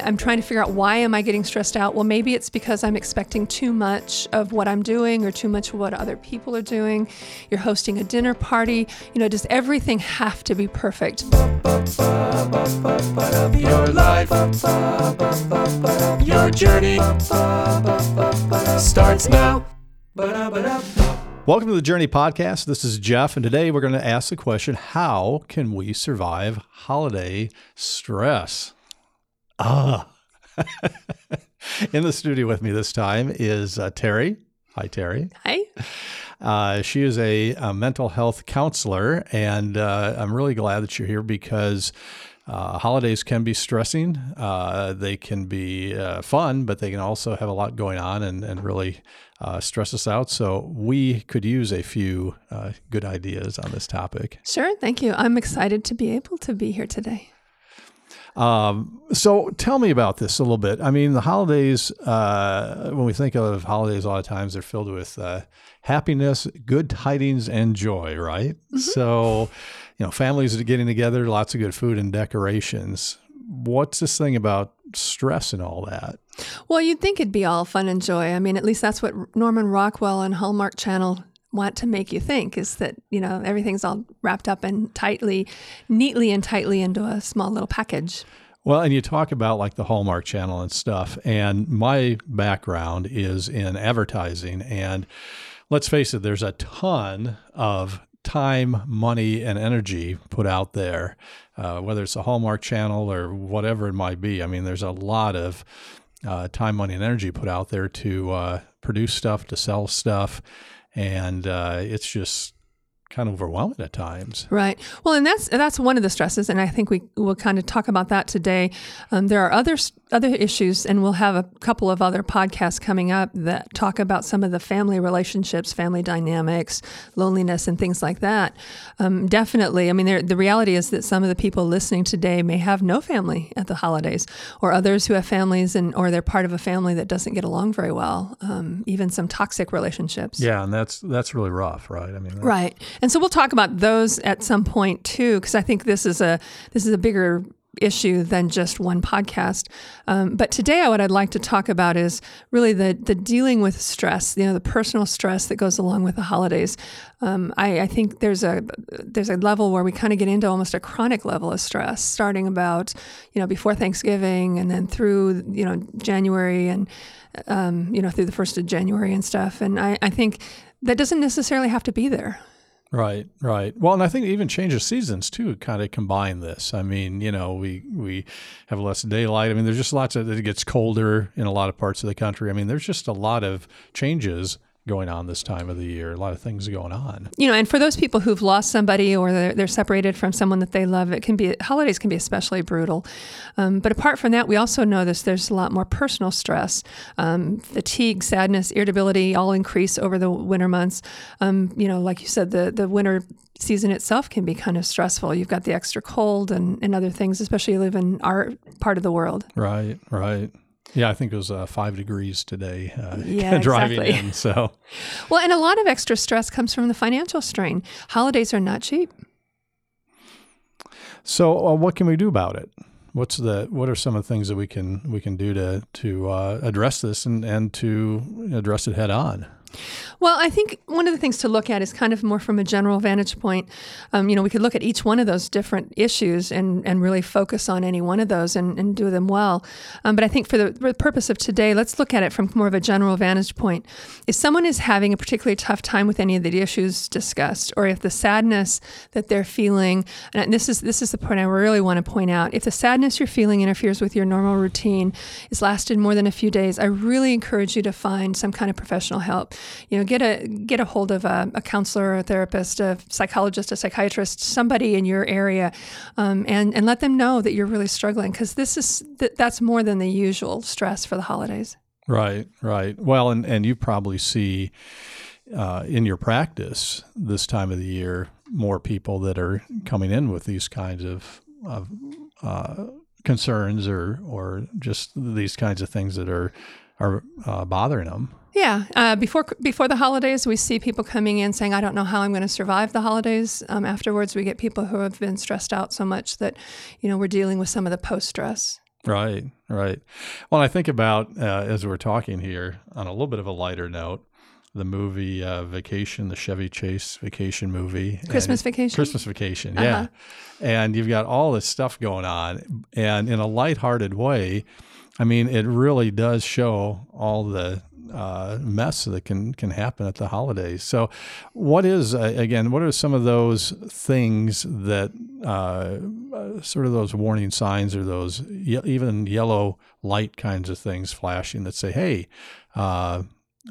I'm trying to figure out why am I getting stressed out? Well, maybe it's because I'm expecting too much of what I'm doing or too much of what other people are doing. You're hosting a dinner party. You know, does everything have to be perfect? Your life, your journey starts now. Welcome to the Journey Podcast. This is Jeff, and today we're going to ask the question How can we survive holiday stress? Ah. In the studio with me this time is uh, Terry. Hi, Terry. Hi. Uh, she is a, a, mental health counselor, and uh, I'm really glad that you're here because uh, holidays can be stressing. Uh, they can be uh, fun, but they can also have a lot going on and, and really uh, stress us out. So we could use a few good ideas on this topic. Sure. Thank you. I'm excited to be able to be here today. Um, so tell me about this a little bit. I mean, the holidays, uh, when we think of holidays, a lot of times they're filled with uh, happiness, good tidings, and joy, right? Mm-hmm. So, you know, families are getting together, lots of good food and decorations. What's this thing about stress and all that? Well, you'd think it'd be all fun and joy. I mean, at least that's what Norman Rockwell and Hallmark Channel want to make you think is that you know everything's all wrapped up and tightly neatly and tightly into a small little package. Well and you talk about like the hallmark channel and stuff and my background is in advertising and let's face it there's a ton of time money and energy put out there uh, whether it's a hallmark channel or whatever it might be. I mean there's a lot of uh, time money and energy put out there to uh, produce stuff to sell stuff and uh, it's just kind of overwhelming at times. Right. Well, and that's that's one of the stresses, and I think we will kind of talk about that today. Um, there are other other issues, and we'll have a couple of other podcasts coming up that talk about some of the family relationships, family dynamics, loneliness, and things like that. Um, definitely. I mean, the reality is that some of the people listening today may have no family at the holidays, or others who have families and or they're part of a family that doesn't get along very well. Um, even some toxic relationships. Yeah, and that's that's really rough, right? I mean, right. And so we'll talk about those at some point too, because I think this is a this is a bigger issue than just one podcast. Um, but today, what I'd like to talk about is really the the dealing with stress, you know, the personal stress that goes along with the holidays. Um, I, I, think there's a there's a level where we kind of get into almost a chronic level of stress, starting about you know before Thanksgiving and then through you know January and um, you know through the first of January and stuff. And I, I think that doesn't necessarily have to be there. Right, right. Well, and I think even change of seasons too kind of combine this. I mean, you know, we we have less daylight. I mean, there's just lots of it gets colder in a lot of parts of the country. I mean, there's just a lot of changes going on this time of the year. A lot of things going on. You know, and for those people who've lost somebody or they're, they're separated from someone that they love, it can be holidays can be especially brutal. Um, but apart from that, we also know this. There's a lot more personal stress, um, fatigue, sadness, irritability, all increase over the winter months. Um, you know, like you said, the the winter season itself can be kind of stressful. You've got the extra cold and, and other things, especially you live in our part of the world. Right, right. Yeah, I think it was uh, five degrees today uh, yeah, driving exactly. in. So, well, and a lot of extra stress comes from the financial strain. Holidays are not cheap. So, uh, what can we do about it? What's the what are some of the things that we can we can do to to uh, address this and and to address it head on? Well, I think one of the things to look at is kind of more from a general vantage point. Um, you know, we could look at each one of those different issues and, and really focus on any one of those and, and do them well. Um, but I think for the, for the, purpose of today, let's look at it from more of a general vantage point. If someone is having a particularly tough time with any of the issues discussed, or if the sadness that they're feeling, and this is this is the point I really want to point out, if the sadness you're feeling interferes with your normal routine, is lasted more than a few days, I really encourage you to find some kind of professional help you know, get a get a hold of a, a counselor, a therapist, a psychologist, a psychiatrist, somebody in your area, um, and and let them know that you're really struggling because this is th- that's more than the usual stress for the holidays. Right, right. Well, and and you probably see. Uh, in your practice this time of the year, more people that are coming in with these kinds of, of uh, concerns or or just these kinds of things that are are uh, bothering them. Yeah, uh, before before the holidays, we see people coming in saying, "I don't know how I'm going to survive the holidays." Um, afterwards, we get people who have been stressed out so much that, you know, we're dealing with some of the post stress. Right, right. Well, I think about uh, as we're talking here on a little bit of a lighter note, the movie uh, Vacation, the Chevy Chase vacation movie, Christmas vacation. Christmas Vacation, Uh-huh. yeah. And you've got all this stuff going on, and in a lighthearted way, I mean, it really does show all the uh, mess that can can happen at the holidays. So, what is uh, again? What are some of those things that uh, uh, sort of those warning signs or those ye- even yellow light kinds of things flashing that say, "Hey"?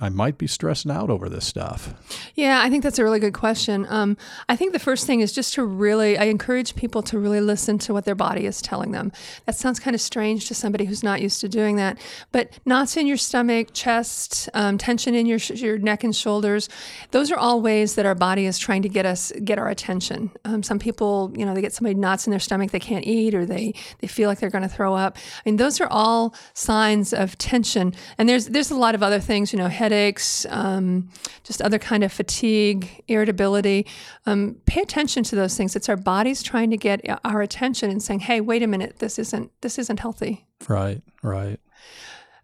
I might be stressing out over this stuff. Yeah, I think that's a really good question. Um, I think the first thing is just to really, I encourage people to really listen to what their body is telling them. That sounds kind of strange to somebody who's not used to doing that, but knots in your stomach, chest, um, tension in your your neck and shoulders, those are all ways that our body is trying to get us get our attention. Um, some people, you know, they get somebody knots in their stomach, they can't eat, or they they feel like they're going to throw up. I mean, those are all signs of tension. And there's there's a lot of other things, you know, headaches, um, just other kind of fatigue, irritability. Um, pay attention to those things. It's our bodies trying to get our attention and saying, "Hey, wait a minute, this isn't this isn't healthy." Right, right.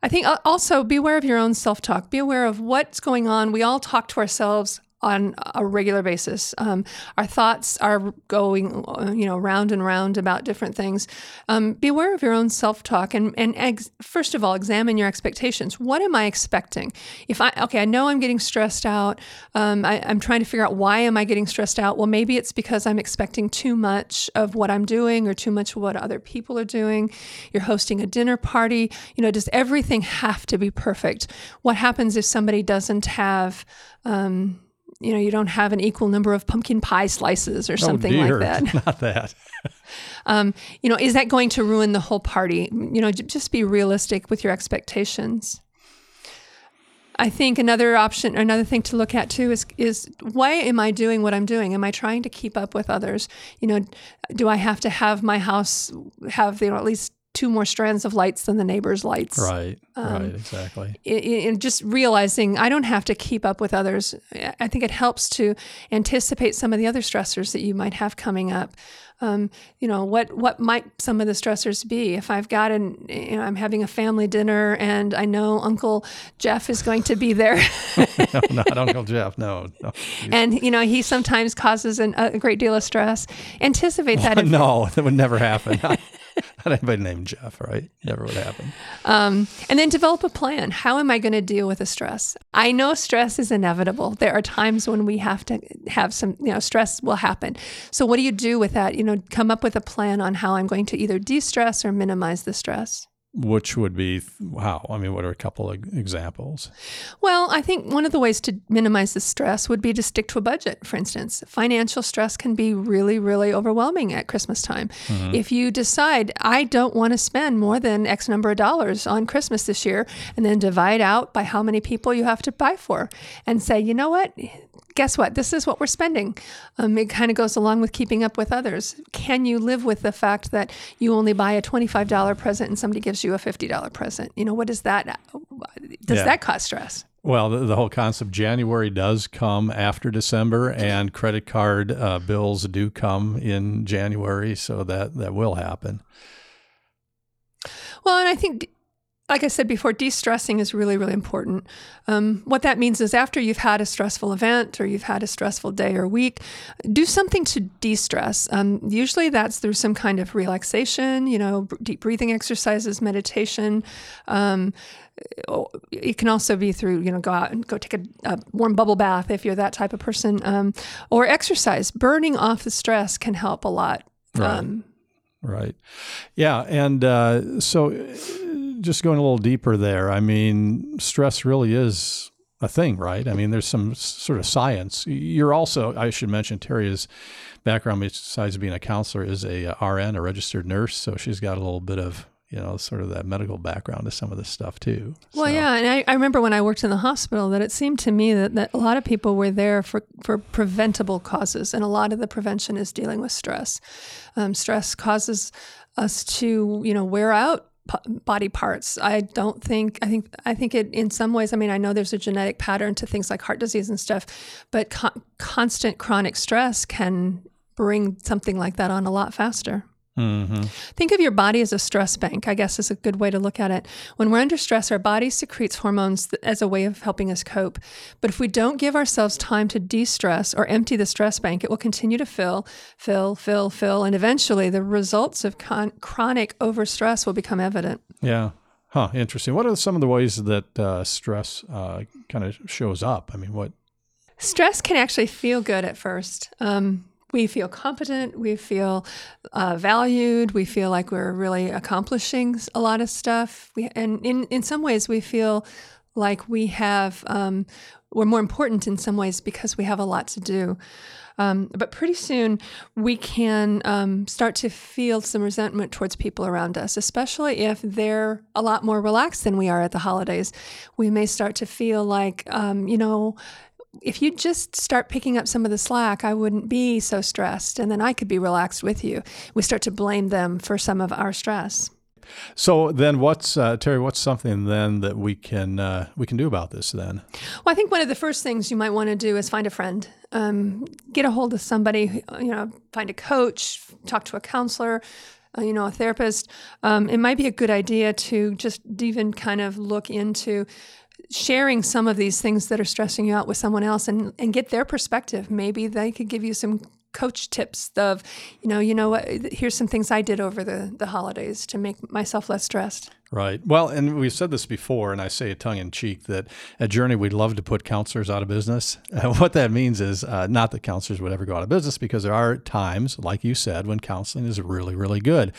I think uh, also be aware of your own self talk. Be aware of what's going on. We all talk to ourselves on a regular basis. Um, our thoughts are going, you know, round and round about different things. Um, be aware of your own self talk, and and ex- first of all, examine your expectations. What am I expecting? If I okay, I know I'm getting stressed out. Um, I, I'm trying to figure out why am I getting stressed out. Well, maybe it's because I'm expecting too much of what I'm doing, or too much of what other people are doing. You're hosting a dinner party. You know, does everything have to be perfect? What happens if somebody doesn't have um, you know, you don't have an equal number of pumpkin pie slices or something oh dear, like that. Not that. Um, you know, is that going to ruin the whole party? You know, j- just be realistic with your expectations. I think another option, another thing to look at too is is why am I doing what I'm doing? Am I trying to keep up with others? You know, do I have to have my house have you know at least two more strands of lights than the neighbor's lights? Right, Um, right, exactly. and just realizing I don't have to keep up with others. I think it helps to anticipate some of the other stressors that you might have coming up. Um, you know, what what might some of the stressors be? If I've got an, you know, I'm having a family dinner and I know Uncle Jeff is going to be there, no, not Uncle Jeff. No, no. and you know he sometimes causes an, a great deal of stress. Anticipate that. if- no, that would never happen. Not anybody named Jeff, right? Never would happen. Um, and then develop a plan. How am I going to deal with the stress? I know stress is inevitable. There are times when we have to have some, you know, stress will happen. So, what do you do with that? You know, come up with a plan on how I'm going to either de stress or minimize the stress. Which would be how? I mean, what are a couple of examples? Well, I think one of the ways to minimize the stress would be to stick to a budget, for instance. Financial stress can be really, really overwhelming at Christmas time. If you decide, I don't want to spend more than X number of dollars on Christmas this year, and then divide out by how many people you have to buy for, and say, you know what? Guess what? This is what we're spending. Um, it kind of goes along with keeping up with others. Can you live with the fact that you only buy a $25 present and somebody gives you a $50 present? You know, what does that, does Yeah. that cause stress? Well, the, the whole concept January does come after December, and credit card uh, bills do come in January, so that that will happen. Well, and I think, like I said before, de stressing is really, really important. Um, what that means is after you've had a stressful event or you've had a stressful day or week, do something to de stress. Um, usually that's through some kind of relaxation, you know, deep breathing exercises, meditation. Um, it can also be through, you know, go out and go take a, a warm bubble bath if you're that type of person, um, or exercise. Burning off the stress can help a lot. Right. Um, Right. Yeah. And uh, so just going a little deeper there, I mean, stress really is a thing, right? I mean, there's some sort of science. You're also, I should mention, Terry's background, besides being a counselor, is a uh, RN, a registered nurse. So she's got a little bit of, you know, sort of that medical background to some of this stuff too. Well, So- yeah, and I, I remember when I worked in the hospital that it seemed to me that, that a lot of people were there for, for preventable causes, and a lot of the prevention is dealing with stress. Um, stress causes us to, you know, wear out body parts. I don't think I think I think it in some ways. I mean, I know there's a genetic pattern to things like heart disease and stuff, but con- constant chronic stress can bring something like that on a lot faster. Mm-hmm. Think of your body as a stress bank, I guess is a good way to look at it. When we're under stress, our body secretes hormones as a way of helping us cope. But if we don't give ourselves time to de stress or empty the stress bank, it will continue to fill, fill, fill, fill. And eventually, the results of con- chronic overstress will become evident. Yeah. Huh. Interesting. What are some of the ways that uh, stress uh, kind of shows up? I mean, what? Stress can actually feel good at first. Um, we feel competent, we feel uh, valued, we feel like we're really accomplishing a lot of stuff. We, and in, in some ways, we feel like we have, um, we're more important in some ways because we have a lot to do. Um, but pretty soon, we can um, start to feel some resentment towards people around us, especially if they're a lot more relaxed than we are at the holidays. We may start to feel like, um, you know, if you just start picking up some of the slack, I wouldn't be so stressed, and then I could be relaxed with you. We start to blame them for some of our stress. So then, what's uh, Terry? What's something then that we can uh, we can do about this? Then, well, I think one of the first things you might want to do is find a friend, um, get a hold of somebody, you know, find a coach, talk to a counselor, uh, you know, a therapist. Um, it might be a good idea to just even kind of look into sharing some of these things that are stressing you out with someone else and, and get their perspective. Maybe they could give you some coach tips of, you know, you know what, here's some things I did over the, the holidays to make myself less stressed. Right. Well, and we've said this before, and I say it tongue in cheek that at Journey, we'd love to put counselors out of business. What that means is uh, not that counselors would ever go out of business because there are times, like you said, when counseling is really, really good.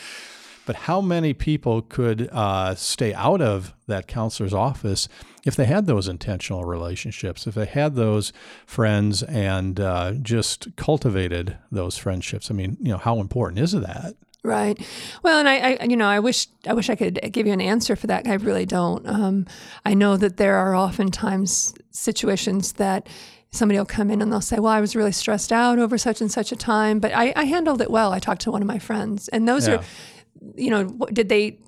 But how many people could uh, stay out of that counselor's office if they had those intentional relationships, if they had those friends and uh, just cultivated those friendships? I mean, you know, how important is that? Right. Well, and I, I, you know, I wish I wish I could give you an answer for that. I really don't. Um, I know that there are oftentimes situations that somebody will come in and they'll say, "Well, I was really stressed out over such and such a time, but I, I handled it well." I talked to one of my friends, and those yeah. are you know, did they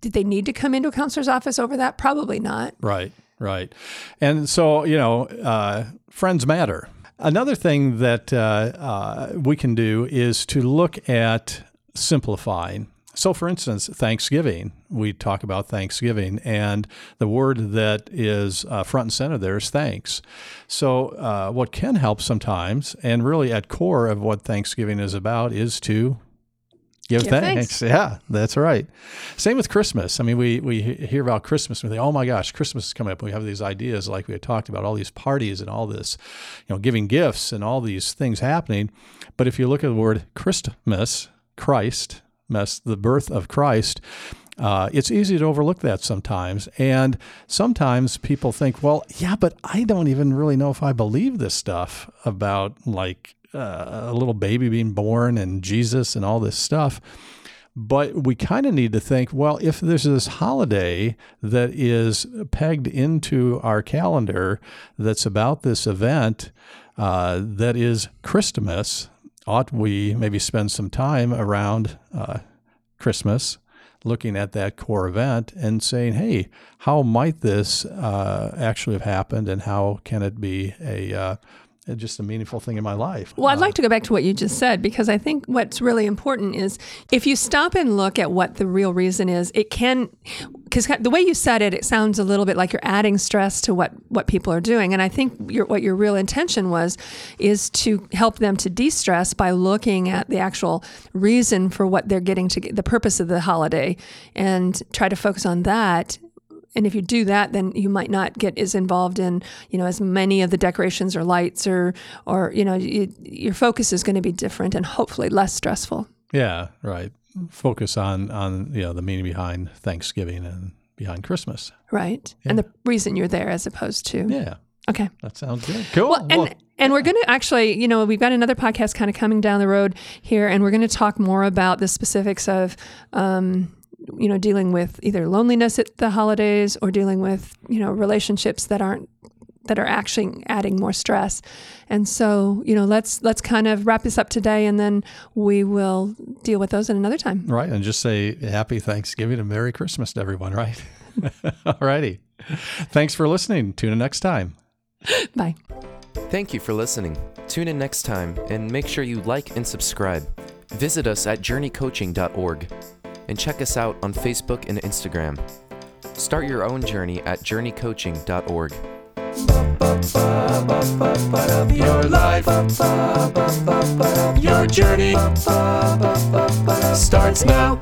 did they need to come into a counselor's office over that? Probably not. Right, right. And so, you know, uh, friends matter. Another thing that uh, uh, we can do is to look at simplifying. So, for instance, Thanksgiving, we talk about Thanksgiving, and the word that is uh, front and center there is thanks. So, uh, what can help sometimes, and really at core of what Thanksgiving is about, is to Give, Give thanks. thanks. Yeah, that's right. Same with Christmas. I mean, we, we hear about Christmas and we think, oh my gosh, Christmas is coming up. We have these ideas like we had talked about, all these parties and all this, you know, giving gifts and all these things happening. But if you look at the word Christmas, Christ, mess, the birth of Christ, uh, it's easy to overlook that sometimes. And sometimes people think, well, yeah, but I don't even really know if I believe this stuff about like uh, a little baby being born and Jesus and all this stuff. But we kind of need to think well, if there's this holiday that is pegged into our calendar that's about this event uh, that is Christmas, ought we maybe spend some time around uh, Christmas looking at that core event and saying, hey, how might this uh, actually have happened and how can it be a uh, Uh, just a meaningful thing in my life. Well, I'd uh, like to go back to what you just said because I think what's really important is if you stop and look at what the real reason is, it can because the way you said it, it sounds a little bit like you're adding stress to what what people are doing, and I think your, what your real intention was is to help them to de-stress by looking at the actual reason for what they're getting to the purpose of the holiday, and try to focus on that and if you do that, then you might not get as involved in you know as many of the decorations or lights or or you know you, your focus is going to be different and hopefully less stressful. Yeah, right. Focus on on you know the meaning behind Thanksgiving and behind Christmas. Right, yeah. and the reason you're there as opposed to yeah. Okay. That sounds good. Cool. Well, and, well, and we're going to actually, you know, we've got another podcast kind of coming down the road here, and we're going to talk more about the specifics of um, you know, dealing with either loneliness at the holidays or dealing with, you know, relationships that aren't that are actually adding more stress. And so, you know, let's let's kind of wrap this up today and then we will deal with those in another time. Right. And just say happy Thanksgiving and Merry Christmas to everyone, right? All righty. Thanks for listening. Tune in next time. Bye. Thank you for listening. Tune in next time and make sure you like and subscribe. Visit us at journeycoaching.org and check us out on Facebook and Instagram. Start your own journey at journeycoaching.org. Your life, your journey starts now.